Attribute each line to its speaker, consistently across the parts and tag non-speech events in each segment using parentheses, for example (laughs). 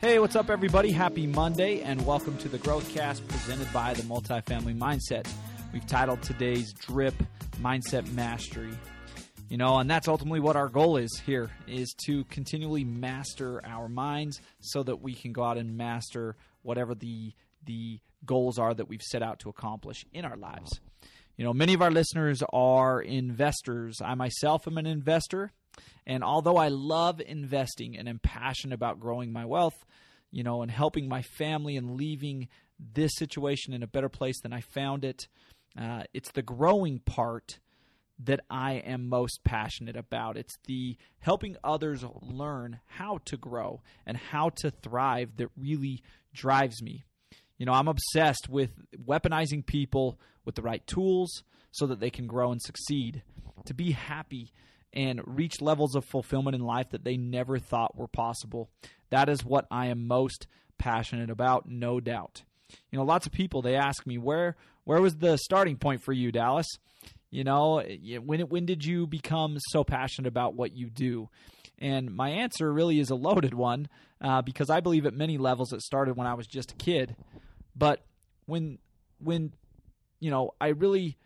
Speaker 1: Hey, what's up, everybody? Happy Monday, and welcome to the Growthcast presented by the Multifamily Mindset. We've titled today's drip Mindset Mastery. You know, and that's ultimately what our goal is here is to continually master our minds so that we can go out and master whatever the the goals are that we've set out to accomplish in our lives. You know, many of our listeners are investors. I myself am an investor. And although I love investing and am passionate about growing my wealth, you know, and helping my family and leaving this situation in a better place than I found it, uh, it's the growing part that I am most passionate about. It's the helping others learn how to grow and how to thrive that really drives me. You know, I'm obsessed with weaponizing people with the right tools so that they can grow and succeed, to be happy and reach levels of fulfillment in life that they never thought were possible. That is what I am most passionate about, no doubt. You know, lots of people they ask me where where was the starting point for you, Dallas? You know, when when did you become so passionate about what you do? And my answer really is a loaded one uh, because I believe at many levels it started when I was just a kid. But when when you know I really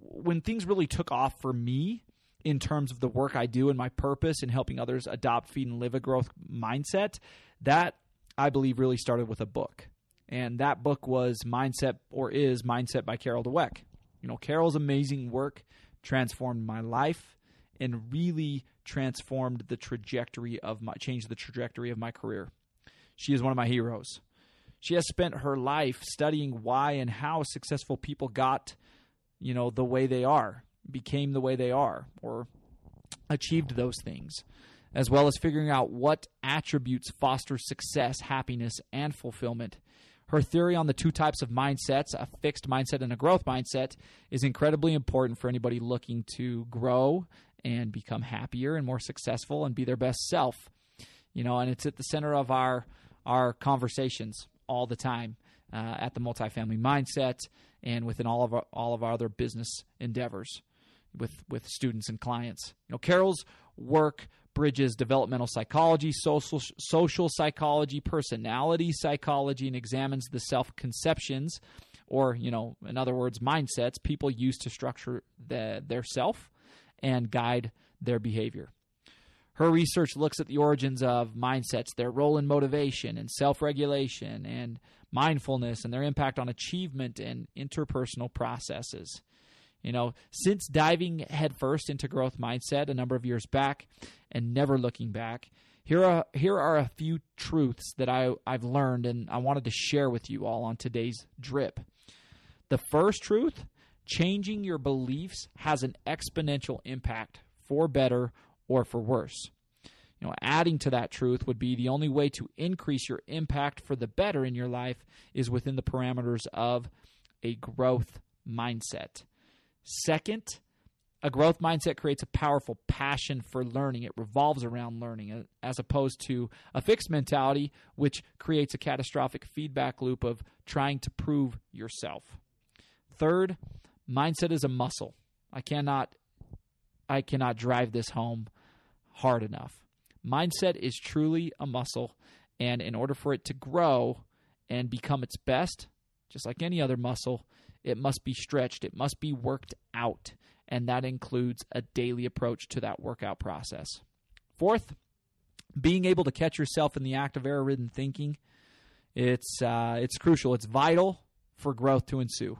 Speaker 1: when things really took off for me in terms of the work I do and my purpose in helping others adopt, feed, and live a growth mindset, that I believe really started with a book. And that book was Mindset or is Mindset by Carol Dweck. You know, Carol's amazing work transformed my life and really transformed the trajectory of my changed the trajectory of my career. She is one of my heroes. She has spent her life studying why and how successful people got, you know, the way they are became the way they are or achieved those things, as well as figuring out what attributes foster success, happiness, and fulfillment. Her theory on the two types of mindsets, a fixed mindset and a growth mindset, is incredibly important for anybody looking to grow and become happier and more successful and be their best self. You know, and it's at the center of our our conversations all the time uh, at the multifamily mindset and within all of our, all of our other business endeavors with with students and clients. You know, Carol's work bridges developmental psychology, social social psychology, personality psychology, and examines the self conceptions, or you know, in other words, mindsets people use to structure the, their self and guide their behavior. Her research looks at the origins of mindsets, their role in motivation and self regulation and mindfulness, and their impact on achievement and interpersonal processes. You know, since diving headfirst into growth mindset a number of years back and never looking back, here are here are a few truths that I, I've learned and I wanted to share with you all on today's drip. The first truth changing your beliefs has an exponential impact for better or for worse. You know, adding to that truth would be the only way to increase your impact for the better in your life is within the parameters of a growth mindset. Second, a growth mindset creates a powerful passion for learning. It revolves around learning uh, as opposed to a fixed mentality, which creates a catastrophic feedback loop of trying to prove yourself. Third, mindset is a muscle. I cannot I cannot drive this home hard enough. Mindset is truly a muscle, and in order for it to grow and become its best, just like any other muscle, it must be stretched, it must be worked out, and that includes a daily approach to that workout process. Fourth, being able to catch yourself in the act of error-ridden thinking, it's uh, it's crucial. It's vital for growth to ensue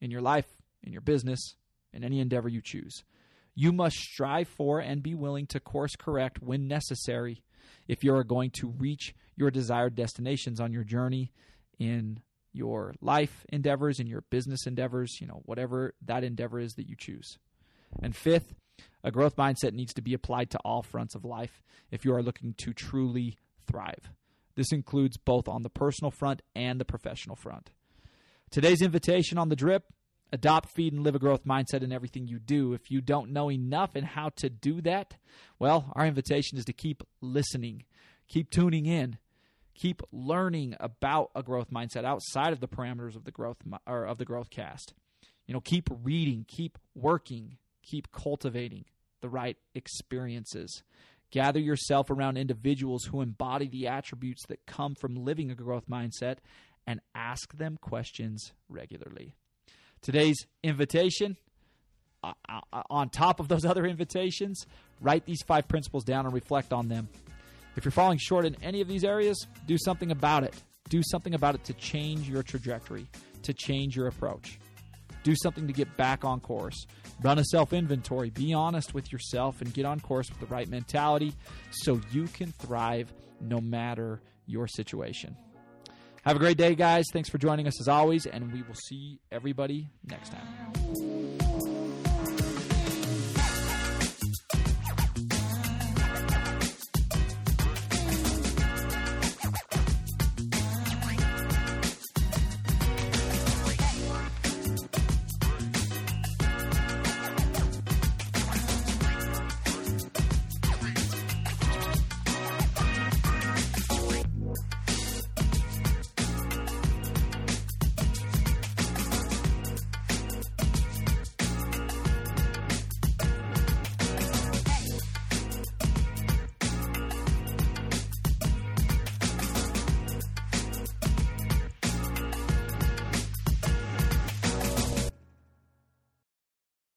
Speaker 1: in your life, in your business, in any endeavor you choose. You must strive for and be willing to course correct when necessary if you are going to reach your desired destinations on your journey in your life endeavors and your business endeavors, you know, whatever that endeavor is that you choose. And fifth, a growth mindset needs to be applied to all fronts of life if you are looking to truly thrive. This includes both on the personal front and the professional front. Today's invitation on the drip adopt, feed, and live a growth mindset in everything you do. If you don't know enough and how to do that, well, our invitation is to keep listening, keep tuning in, keep learning about a growth mindset outside of the parameters of the growth or of the growth cast. You know, keep reading, keep working, keep cultivating the right experiences. Gather yourself around individuals who embody the attributes that come from living a growth mindset and ask them questions regularly. Today's invitation, uh, uh, on top of those (laughs) other invitations, write these five principles down and reflect on them. If you're falling short in any of these areas, do something about it. Do something about it to change your trajectory, to change your approach. Do something to get back on course. Run a self inventory. Be honest with yourself and get on course with the right mentality so you can thrive no matter your situation. Have a great day, guys. Thanks for joining us as always, and we will see everybody next time.